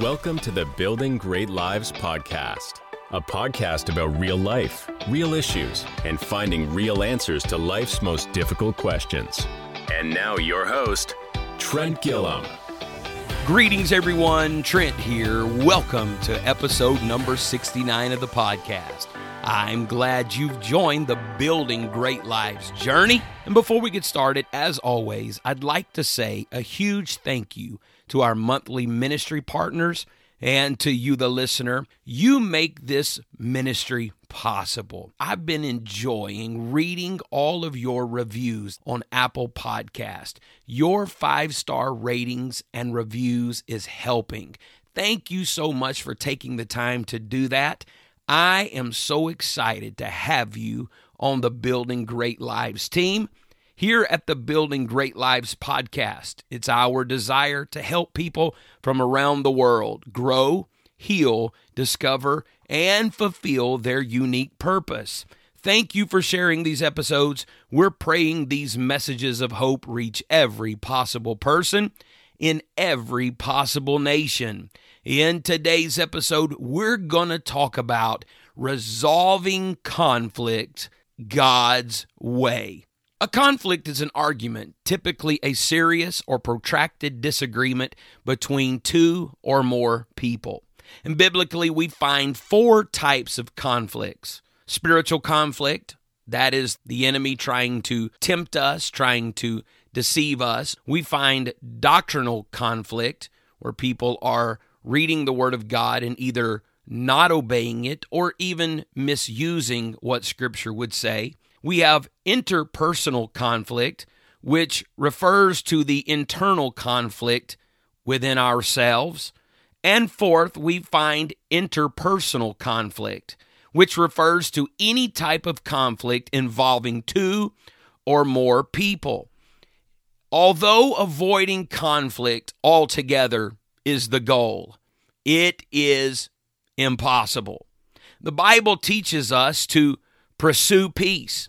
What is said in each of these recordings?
Welcome to the Building Great Lives podcast, a podcast about real life, real issues, and finding real answers to life's most difficult questions. And now, your host, Trent Gilliam. Greetings, everyone. Trent here. Welcome to episode number 69 of the podcast. I'm glad you've joined the Building Great Lives journey. And before we get started, as always, I'd like to say a huge thank you to our monthly ministry partners and to you, the listener. You make this ministry possible. I've been enjoying reading all of your reviews on Apple Podcast. Your five-star ratings and reviews is helping. Thank you so much for taking the time to do that. I am so excited to have you on the Building Great Lives team. Here at the Building Great Lives podcast, it's our desire to help people from around the world grow, heal, discover, and fulfill their unique purpose. Thank you for sharing these episodes. We're praying these messages of hope reach every possible person in every possible nation. In today's episode, we're going to talk about resolving conflict God's way. A conflict is an argument, typically a serious or protracted disagreement between two or more people. And biblically, we find four types of conflicts spiritual conflict, that is the enemy trying to tempt us, trying to deceive us. We find doctrinal conflict, where people are reading the Word of God and either not obeying it or even misusing what Scripture would say. We have interpersonal conflict, which refers to the internal conflict within ourselves. And fourth, we find interpersonal conflict, which refers to any type of conflict involving two or more people. Although avoiding conflict altogether is the goal. It is impossible. The Bible teaches us to pursue peace.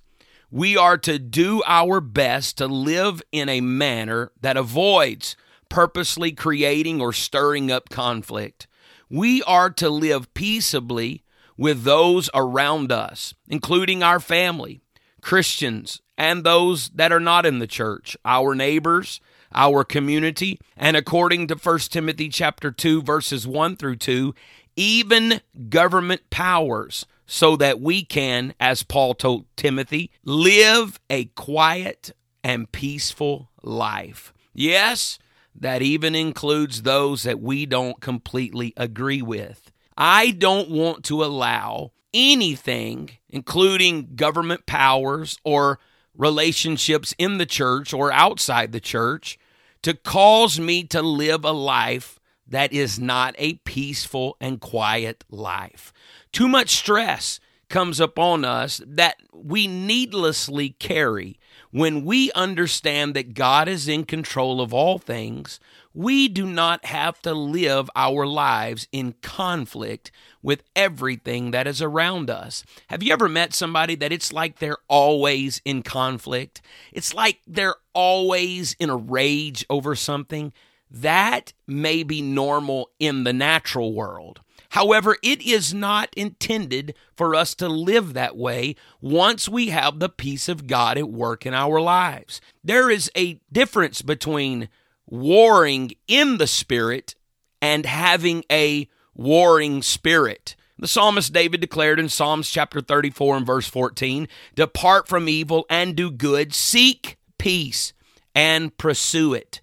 We are to do our best to live in a manner that avoids purposely creating or stirring up conflict. We are to live peaceably with those around us, including our family, Christians, and those that are not in the church, our neighbors, our community, and according to 1 Timothy chapter 2 verses 1 through 2, even government powers so that we can as Paul told Timothy live a quiet and peaceful life. Yes, that even includes those that we don't completely agree with. I don't want to allow anything, including government powers or relationships in the church or outside the church, to cause me to live a life that is not a peaceful and quiet life. Too much stress comes upon us that we needlessly carry. When we understand that God is in control of all things, we do not have to live our lives in conflict with everything that is around us. Have you ever met somebody that it's like they're always in conflict? It's like they're always in a rage over something. That may be normal in the natural world. However, it is not intended for us to live that way once we have the peace of God at work in our lives. There is a difference between warring in the spirit and having a warring spirit. The psalmist David declared in Psalms chapter 34 and verse 14 Depart from evil and do good, seek peace and pursue it.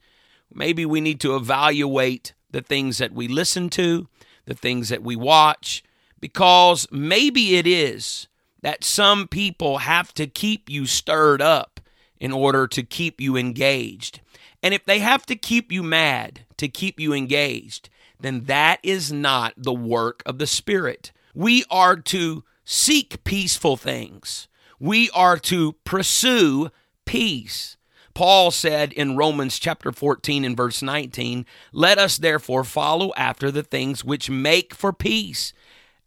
Maybe we need to evaluate the things that we listen to, the things that we watch, because maybe it is that some people have to keep you stirred up in order to keep you engaged. And if they have to keep you mad to keep you engaged, then that is not the work of the Spirit. We are to seek peaceful things, we are to pursue peace. Paul said in Romans chapter 14 and verse 19, Let us therefore follow after the things which make for peace,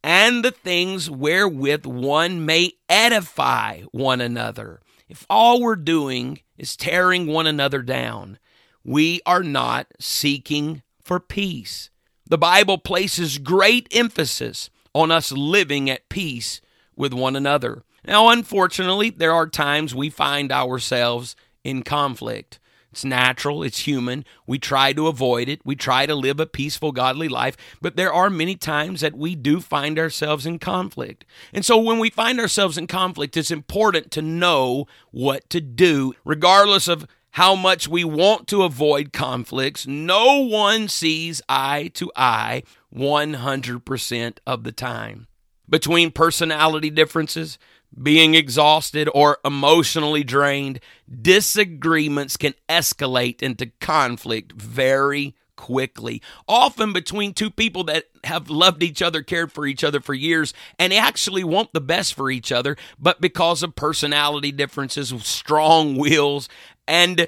and the things wherewith one may edify one another. If all we're doing is tearing one another down, we are not seeking for peace. The Bible places great emphasis on us living at peace with one another. Now, unfortunately, there are times we find ourselves in conflict. It's natural, it's human. We try to avoid it. We try to live a peaceful, godly life, but there are many times that we do find ourselves in conflict. And so when we find ourselves in conflict, it's important to know what to do, regardless of how much we want to avoid conflicts. No one sees eye to eye 100% of the time. Between personality differences, being exhausted or emotionally drained, disagreements can escalate into conflict very quickly, often between two people that have loved each other, cared for each other for years, and actually want the best for each other, but because of personality differences, strong wills, and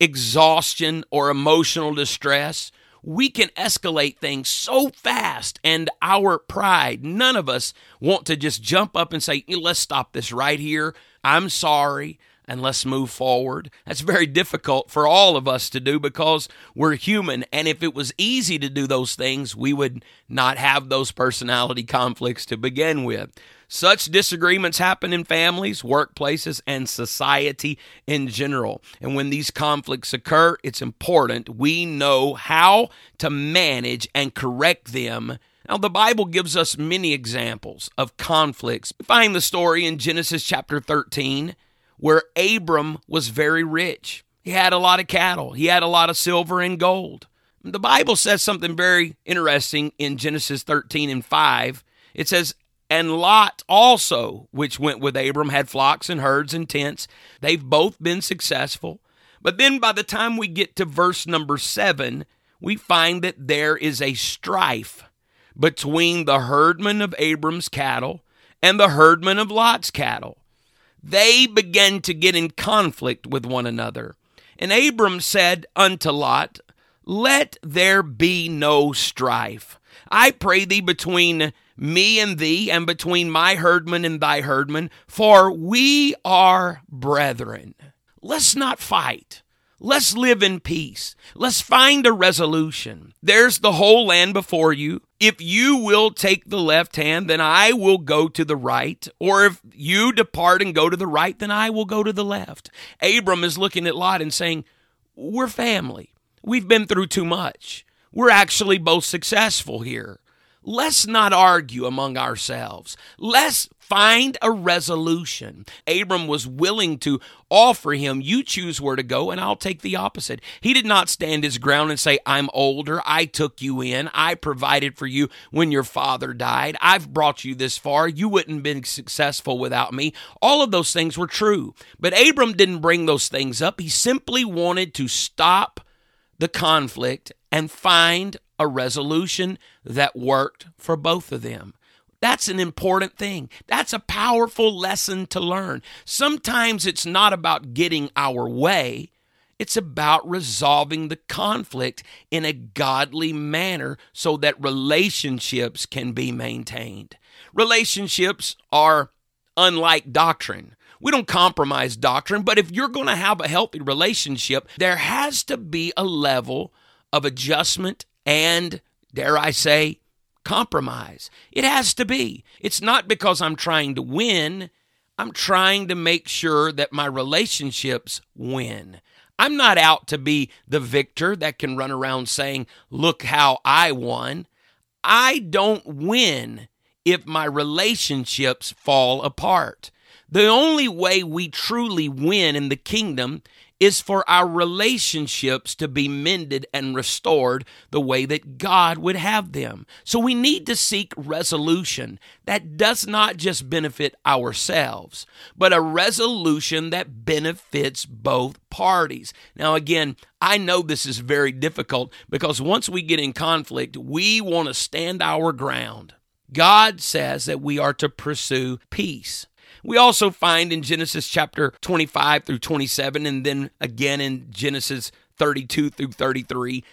exhaustion or emotional distress, we can escalate things so fast and our pride none of us want to just jump up and say let's stop this right here i'm sorry and let's move forward. That's very difficult for all of us to do because we're human. And if it was easy to do those things, we would not have those personality conflicts to begin with. Such disagreements happen in families, workplaces, and society in general. And when these conflicts occur, it's important we know how to manage and correct them now, the Bible gives us many examples of conflicts. We find the story in Genesis chapter 13 where Abram was very rich. He had a lot of cattle, he had a lot of silver and gold. The Bible says something very interesting in Genesis 13 and 5. It says, and Lot also, which went with Abram, had flocks and herds and tents. They've both been successful. But then by the time we get to verse number seven, we find that there is a strife between the herdmen of Abram's cattle and the herdmen of Lot's cattle they began to get in conflict with one another. And Abram said unto Lot, Let there be no strife. I pray thee between me and thee, and between my herdmen and thy herdmen, for we are brethren. Let's not fight. Let's live in peace. Let's find a resolution. There's the whole land before you. If you will take the left hand, then I will go to the right. Or if you depart and go to the right, then I will go to the left. Abram is looking at Lot and saying, We're family. We've been through too much. We're actually both successful here. Let's not argue among ourselves. Let's find a resolution. Abram was willing to offer him, You choose where to go, and I'll take the opposite. He did not stand his ground and say, I'm older. I took you in. I provided for you when your father died. I've brought you this far. You wouldn't have been successful without me. All of those things were true. But Abram didn't bring those things up. He simply wanted to stop the conflict and find a resolution that worked for both of them. That's an important thing. That's a powerful lesson to learn. Sometimes it's not about getting our way, it's about resolving the conflict in a godly manner so that relationships can be maintained. Relationships are unlike doctrine. We don't compromise doctrine, but if you're going to have a healthy relationship, there has to be a level of adjustment and, dare I say, compromise. It has to be. It's not because I'm trying to win, I'm trying to make sure that my relationships win. I'm not out to be the victor that can run around saying, Look how I won. I don't win if my relationships fall apart. The only way we truly win in the kingdom is for our relationships to be mended and restored the way that God would have them. So we need to seek resolution that does not just benefit ourselves, but a resolution that benefits both parties. Now, again, I know this is very difficult because once we get in conflict, we want to stand our ground. God says that we are to pursue peace. We also find in Genesis chapter 25 through 27, and then again in Genesis 32 through 33,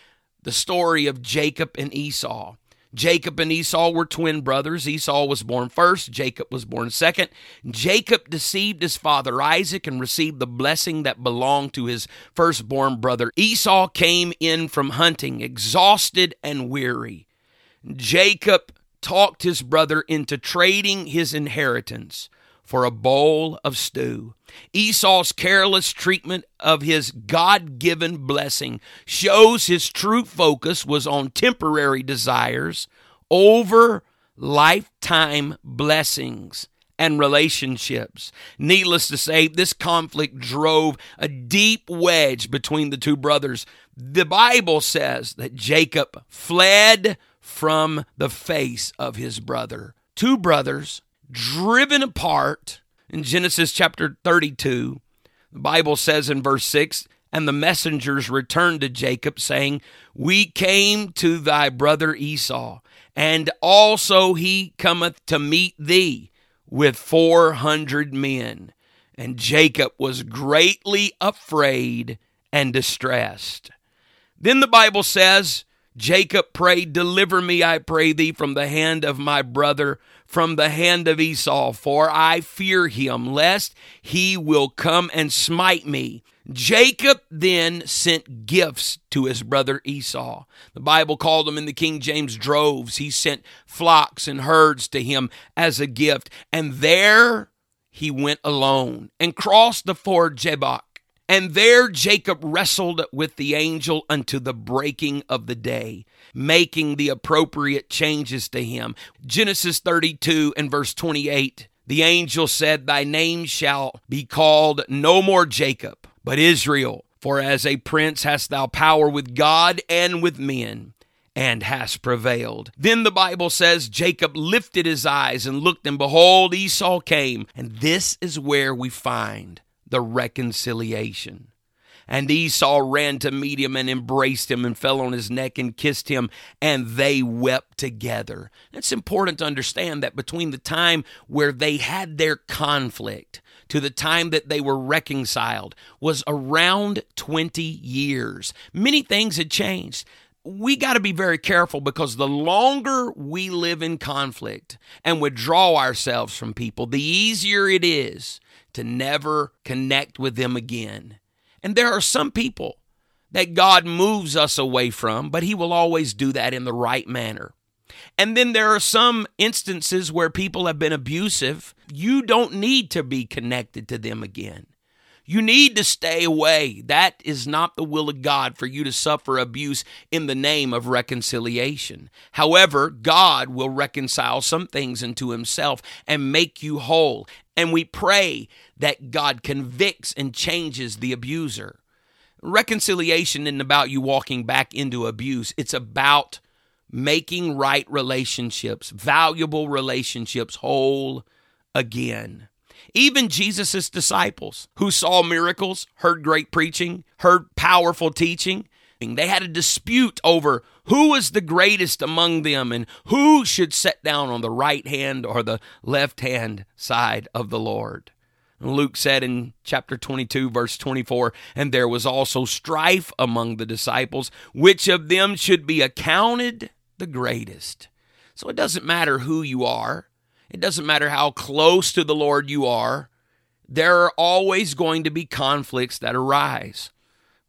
the story of Jacob and Esau. Jacob and Esau were twin brothers. Esau was born first, Jacob was born second. Jacob deceived his father Isaac and received the blessing that belonged to his firstborn brother. Esau came in from hunting, exhausted and weary. Jacob talked his brother into trading his inheritance for a bowl of stew. Esau's careless treatment of his God given blessing shows his true focus was on temporary desires over lifetime blessings and relationships. Needless to say, this conflict drove a deep wedge between the two brothers. The Bible says that Jacob fled from the face of his brother. Two brothers driven apart in Genesis chapter 32. The Bible says in verse 6 And the messengers returned to Jacob, saying, We came to thy brother Esau, and also he cometh to meet thee with four hundred men. And Jacob was greatly afraid and distressed. Then the Bible says, Jacob prayed, Deliver me, I pray thee, from the hand of my brother, from the hand of Esau, for I fear him, lest he will come and smite me. Jacob then sent gifts to his brother Esau. The Bible called them in the King James droves. He sent flocks and herds to him as a gift. And there he went alone and crossed the ford Jabbok. And there Jacob wrestled with the angel unto the breaking of the day, making the appropriate changes to him. Genesis 32 and verse 28 the angel said, Thy name shall be called no more Jacob, but Israel. For as a prince hast thou power with God and with men, and hast prevailed. Then the Bible says Jacob lifted his eyes and looked, and behold, Esau came. And this is where we find the reconciliation. And Esau ran to meet him and embraced him and fell on his neck and kissed him, and they wept together. It's important to understand that between the time where they had their conflict to the time that they were reconciled was around 20 years. Many things had changed we got to be very careful because the longer we live in conflict and withdraw ourselves from people, the easier it is to never connect with them again. And there are some people that God moves us away from, but He will always do that in the right manner. And then there are some instances where people have been abusive. You don't need to be connected to them again. You need to stay away. That is not the will of God for you to suffer abuse in the name of reconciliation. However, God will reconcile some things into Himself and make you whole. And we pray that God convicts and changes the abuser. Reconciliation isn't about you walking back into abuse, it's about making right relationships, valuable relationships, whole again. Even Jesus' disciples, who saw miracles, heard great preaching, heard powerful teaching, they had a dispute over who was the greatest among them and who should sit down on the right hand or the left hand side of the Lord. Luke said in chapter 22, verse 24, and there was also strife among the disciples, which of them should be accounted the greatest. So it doesn't matter who you are, it doesn't matter how close to the Lord you are, there are always going to be conflicts that arise.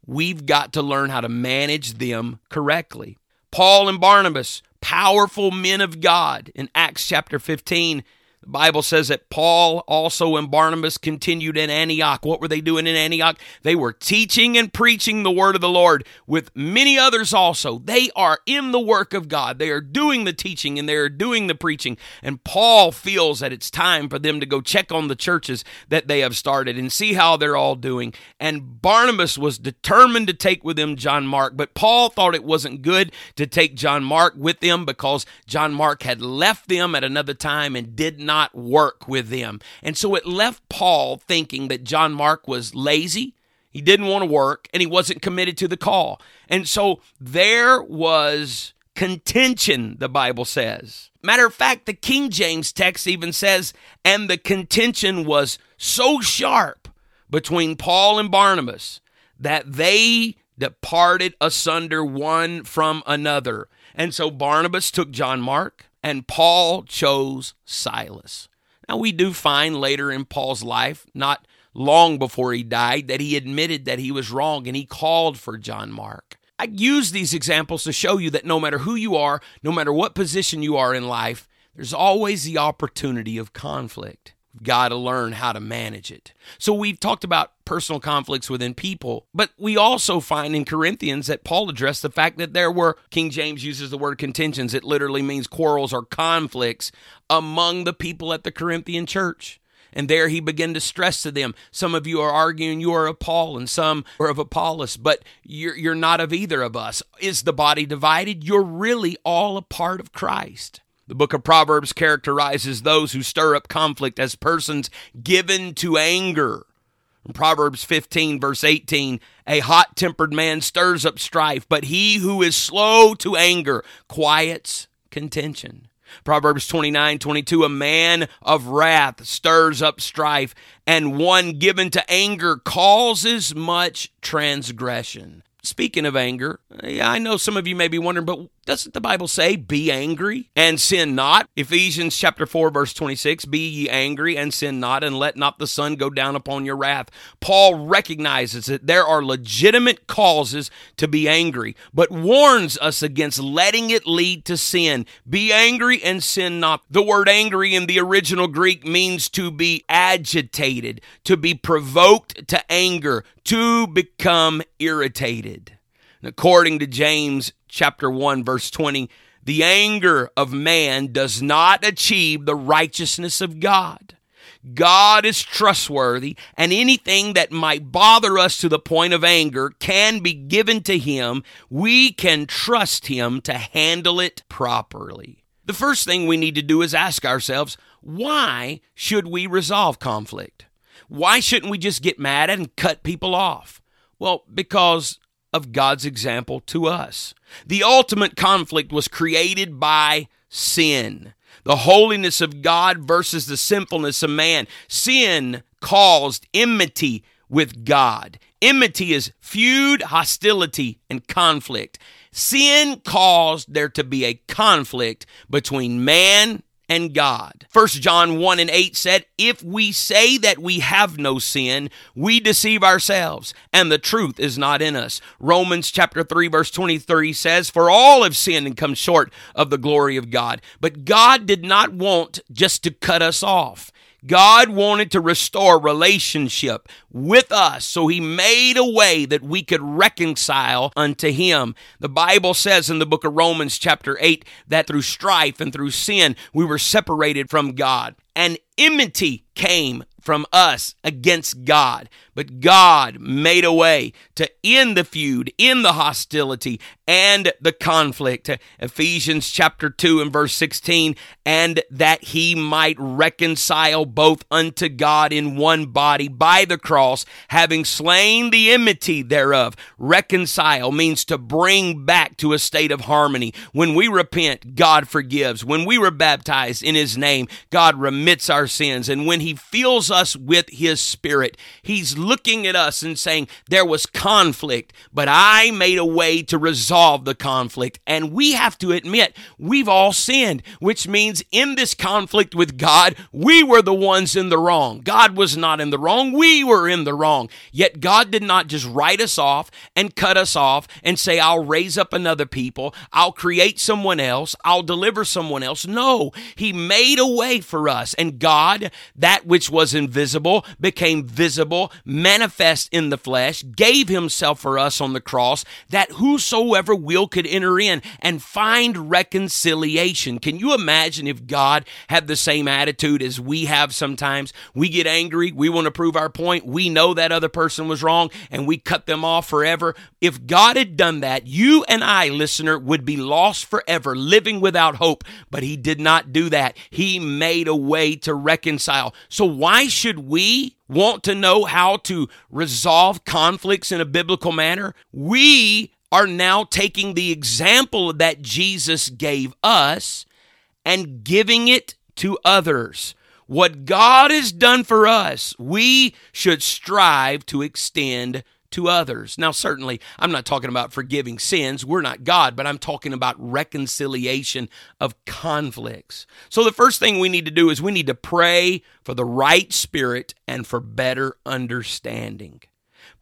We've got to learn how to manage them correctly. Paul and Barnabas, powerful men of God, in Acts chapter 15, the Bible says that Paul also and Barnabas continued in Antioch. What were they doing in Antioch? They were teaching and preaching the word of the Lord with many others also. They are in the work of God. They are doing the teaching and they are doing the preaching. And Paul feels that it's time for them to go check on the churches that they have started and see how they're all doing. And Barnabas was determined to take with him John Mark, but Paul thought it wasn't good to take John Mark with them because John Mark had left them at another time and did not not work with them. And so it left Paul thinking that John Mark was lazy, he didn't want to work, and he wasn't committed to the call. And so there was contention, the Bible says. Matter of fact, the King James text even says, and the contention was so sharp between Paul and Barnabas that they departed asunder one from another. And so Barnabas took John Mark, and Paul chose Silas. Now, we do find later in Paul's life, not long before he died, that he admitted that he was wrong and he called for John Mark. I use these examples to show you that no matter who you are, no matter what position you are in life, there's always the opportunity of conflict. Got to learn how to manage it. So we've talked about personal conflicts within people, but we also find in Corinthians that Paul addressed the fact that there were, King James uses the word contentions. It literally means quarrels or conflicts among the people at the Corinthian church. And there he began to stress to them some of you are arguing you are of Paul, and some are of Apollos, but you're, you're not of either of us. Is the body divided? You're really all a part of Christ. The book of Proverbs characterizes those who stir up conflict as persons given to anger. In Proverbs 15, verse 18, a hot tempered man stirs up strife, but he who is slow to anger quiets contention. Proverbs 29 22, a man of wrath stirs up strife, and one given to anger causes much transgression. Speaking of anger, I know some of you may be wondering, but doesn't the Bible say, be angry and sin not? Ephesians chapter 4, verse 26, be ye angry and sin not, and let not the sun go down upon your wrath. Paul recognizes that there are legitimate causes to be angry, but warns us against letting it lead to sin. Be angry and sin not. The word angry in the original Greek means to be agitated, to be provoked to anger, to become irritated. According to James chapter 1 verse 20, the anger of man does not achieve the righteousness of God. God is trustworthy, and anything that might bother us to the point of anger can be given to Him. We can trust Him to handle it properly. The first thing we need to do is ask ourselves why should we resolve conflict? Why shouldn't we just get mad and cut people off? Well, because of God's example to us. The ultimate conflict was created by sin. The holiness of God versus the sinfulness of man. Sin caused enmity with God. Enmity is feud, hostility, and conflict. Sin caused there to be a conflict between man and God. 1 John 1 and 8 said, If we say that we have no sin, we deceive ourselves, and the truth is not in us. Romans chapter 3, verse 23 says, For all have sinned and come short of the glory of God. But God did not want just to cut us off. God wanted to restore relationship with us, so he made a way that we could reconcile unto him. The Bible says in the book of Romans, chapter 8, that through strife and through sin, we were separated from God. And enmity came from us against God. But God made a way to end the feud, end the hostility, and the conflict. Ephesians chapter 2 and verse 16, and that he might reconcile both unto God in one body by the cross, having slain the enmity thereof. Reconcile means to bring back to a state of harmony. When we repent, God forgives. When we were baptized in his name, God remits our sins. And when he fills us with his spirit, he's looking at us and saying, There was conflict, but I made a way to resolve the conflict. And we have to admit, we've all sinned, which means in this conflict with God, we were the ones in the wrong. God was not in the wrong, we were in the wrong. Yet God did not just write us off and cut us off and say, I'll raise up another people, I'll create someone else, I'll deliver someone else. No, He made a way for us. And God, that which was invisible, became visible, manifest in the flesh, gave Himself for us on the cross, that whosoever will could enter in and find reconciliation. Can you imagine if God had the same attitude as we have sometimes? We get angry, we want to prove our point, we know that other person was wrong, and we cut them off forever. If God had done that, you and I, listener, would be lost forever, living without hope. But He did not do that. He made a way to reconcile. So, why should we want to know how to resolve conflicts in a biblical manner? We are now taking the example that Jesus gave us and giving it to others. What God has done for us, we should strive to extend to others. Now, certainly, I'm not talking about forgiving sins. We're not God, but I'm talking about reconciliation of conflicts. So, the first thing we need to do is we need to pray for the right spirit and for better understanding.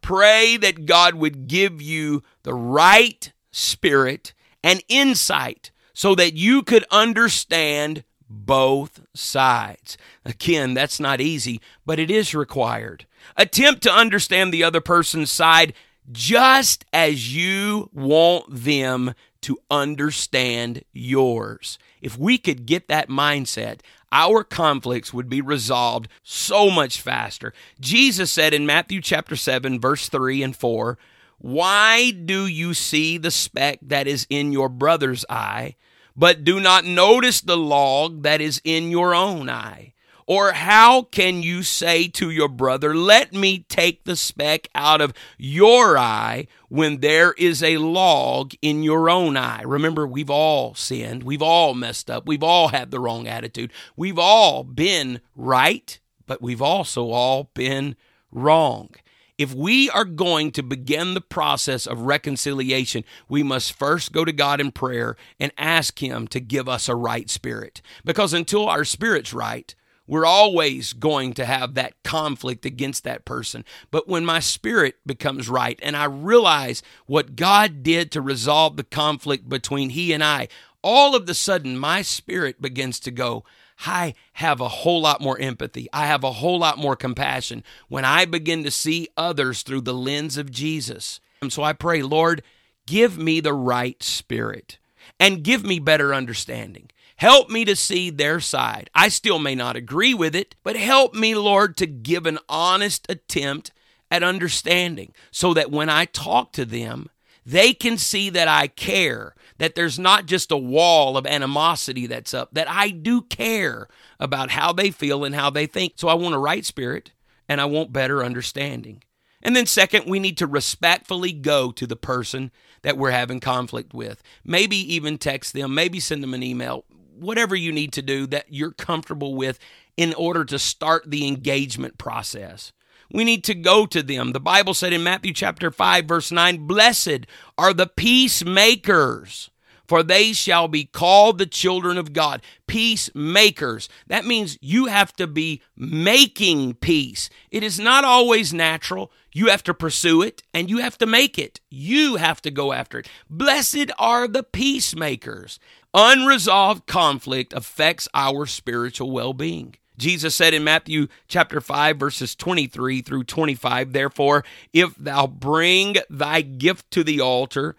Pray that God would give you the right spirit and insight so that you could understand both sides. Again, that's not easy, but it is required. Attempt to understand the other person's side just as you want them to understand yours. If we could get that mindset, our conflicts would be resolved so much faster. Jesus said in Matthew chapter 7 verse 3 and 4, "Why do you see the speck that is in your brother's eye, but do not notice the log that is in your own eye?" Or how can you say to your brother, Let me take the speck out of your eye when there is a log in your own eye? Remember, we've all sinned. We've all messed up. We've all had the wrong attitude. We've all been right, but we've also all been wrong. If we are going to begin the process of reconciliation, we must first go to God in prayer and ask Him to give us a right spirit. Because until our spirit's right, we're always going to have that conflict against that person. But when my spirit becomes right and I realize what God did to resolve the conflict between He and I, all of the sudden my spirit begins to go, I have a whole lot more empathy. I have a whole lot more compassion when I begin to see others through the lens of Jesus. And so I pray, Lord, give me the right spirit and give me better understanding. Help me to see their side. I still may not agree with it, but help me, Lord, to give an honest attempt at understanding so that when I talk to them, they can see that I care, that there's not just a wall of animosity that's up, that I do care about how they feel and how they think. So I want a right spirit and I want better understanding. And then, second, we need to respectfully go to the person that we're having conflict with. Maybe even text them, maybe send them an email whatever you need to do that you're comfortable with in order to start the engagement process. We need to go to them. The Bible said in Matthew chapter 5 verse 9, "Blessed are the peacemakers, for they shall be called the children of God. Peacemakers. That means you have to be making peace. It is not always natural. You have to pursue it and you have to make it. You have to go after it. Blessed are the peacemakers. Unresolved conflict affects our spiritual well being. Jesus said in Matthew chapter 5 verses 23 through 25, therefore, if thou bring thy gift to the altar,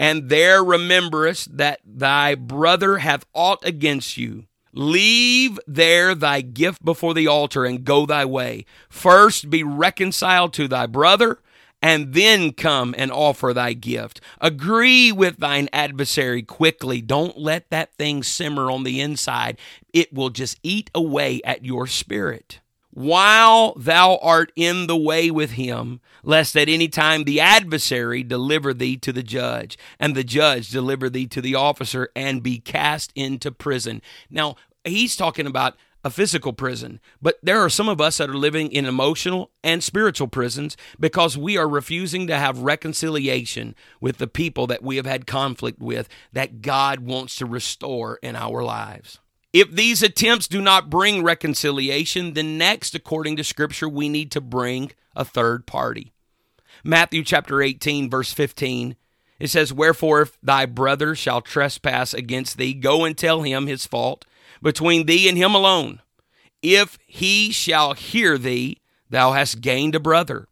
and there rememberest that thy brother hath aught against you. Leave there thy gift before the altar and go thy way. First be reconciled to thy brother, and then come and offer thy gift. Agree with thine adversary quickly. Don't let that thing simmer on the inside. It will just eat away at your spirit while thou art in the way with him, lest at any time the adversary deliver thee to the judge, and the judge deliver thee to the officer, and be cast into prison. Now, he's talking about a physical prison, but there are some of us that are living in emotional and spiritual prisons because we are refusing to have reconciliation with the people that we have had conflict with that God wants to restore in our lives. If these attempts do not bring reconciliation, then next, according to Scripture, we need to bring a third party. Matthew chapter 18, verse 15, it says, Wherefore, if thy brother shall trespass against thee, go and tell him his fault between thee and him alone. If he shall hear thee, thou hast gained a brother.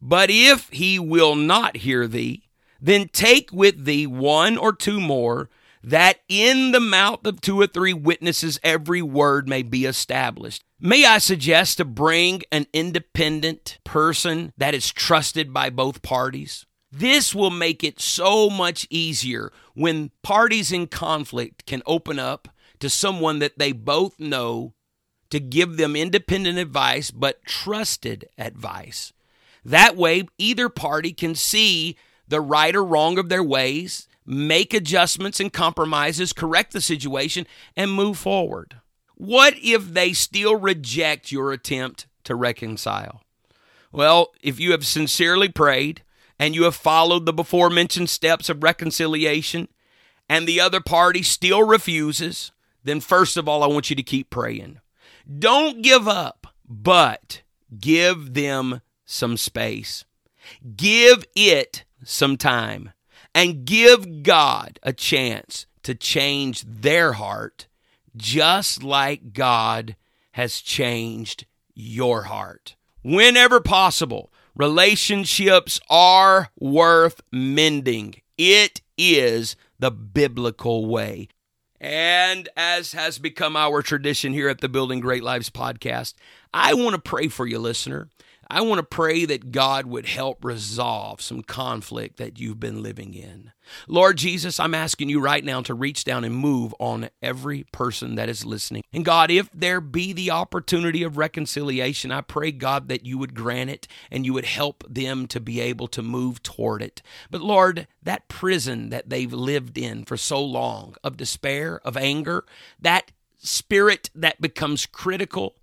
But if he will not hear thee, then take with thee one or two more that in the mouth of two or three witnesses every word may be established. May I suggest to bring an independent person that is trusted by both parties? This will make it so much easier when parties in conflict can open up to someone that they both know to give them independent advice, but trusted advice. That way, either party can see the right or wrong of their ways make adjustments and compromises, correct the situation, and move forward. What if they still reject your attempt to reconcile? Well, if you have sincerely prayed and you have followed the before mentioned steps of reconciliation and the other party still refuses, then first of all, I want you to keep praying. Don't give up, but give them some space. Give it some time and give God a chance to change their heart just like God has changed your heart. Whenever possible, relationships are worth mending. It is the biblical way. And as has become our tradition here at the Building Great Lives podcast, I want to pray for you, listener. I want to pray that God would help resolve some conflict that you've been living in. Lord Jesus, I'm asking you right now to reach down and move on every person that is listening. And God, if there be the opportunity of reconciliation, I pray, God, that you would grant it and you would help them to be able to move toward it. But Lord, that prison that they've lived in for so long of despair, of anger, that spirit that becomes critical,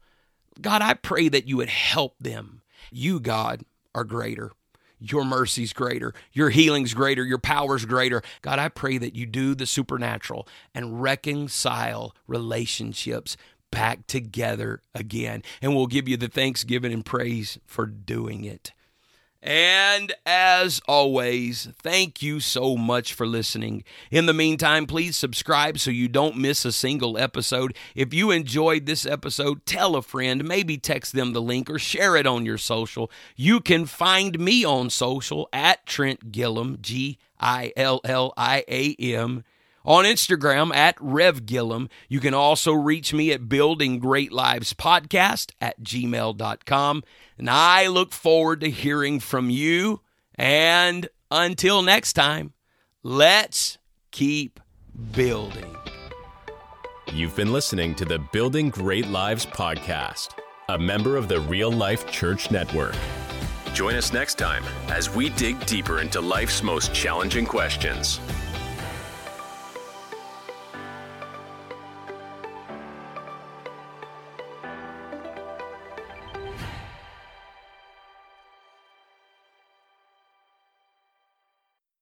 God, I pray that you would help them you, God, are greater. Your mercy's greater. Your healing's greater. Your power's greater. God, I pray that you do the supernatural and reconcile relationships back together again. And we'll give you the thanksgiving and praise for doing it. And as always, thank you so much for listening. In the meantime, please subscribe so you don't miss a single episode. If you enjoyed this episode, tell a friend, maybe text them the link or share it on your social. You can find me on social at Trent Gilliam, G I L L I A M on Instagram at Rev Gilliam. You can also reach me at Building Great Lives Podcast at gmail.com. And I look forward to hearing from you. And until next time, let's keep building. You've been listening to the Building Great Lives podcast, a member of the Real Life Church Network. Join us next time as we dig deeper into life's most challenging questions.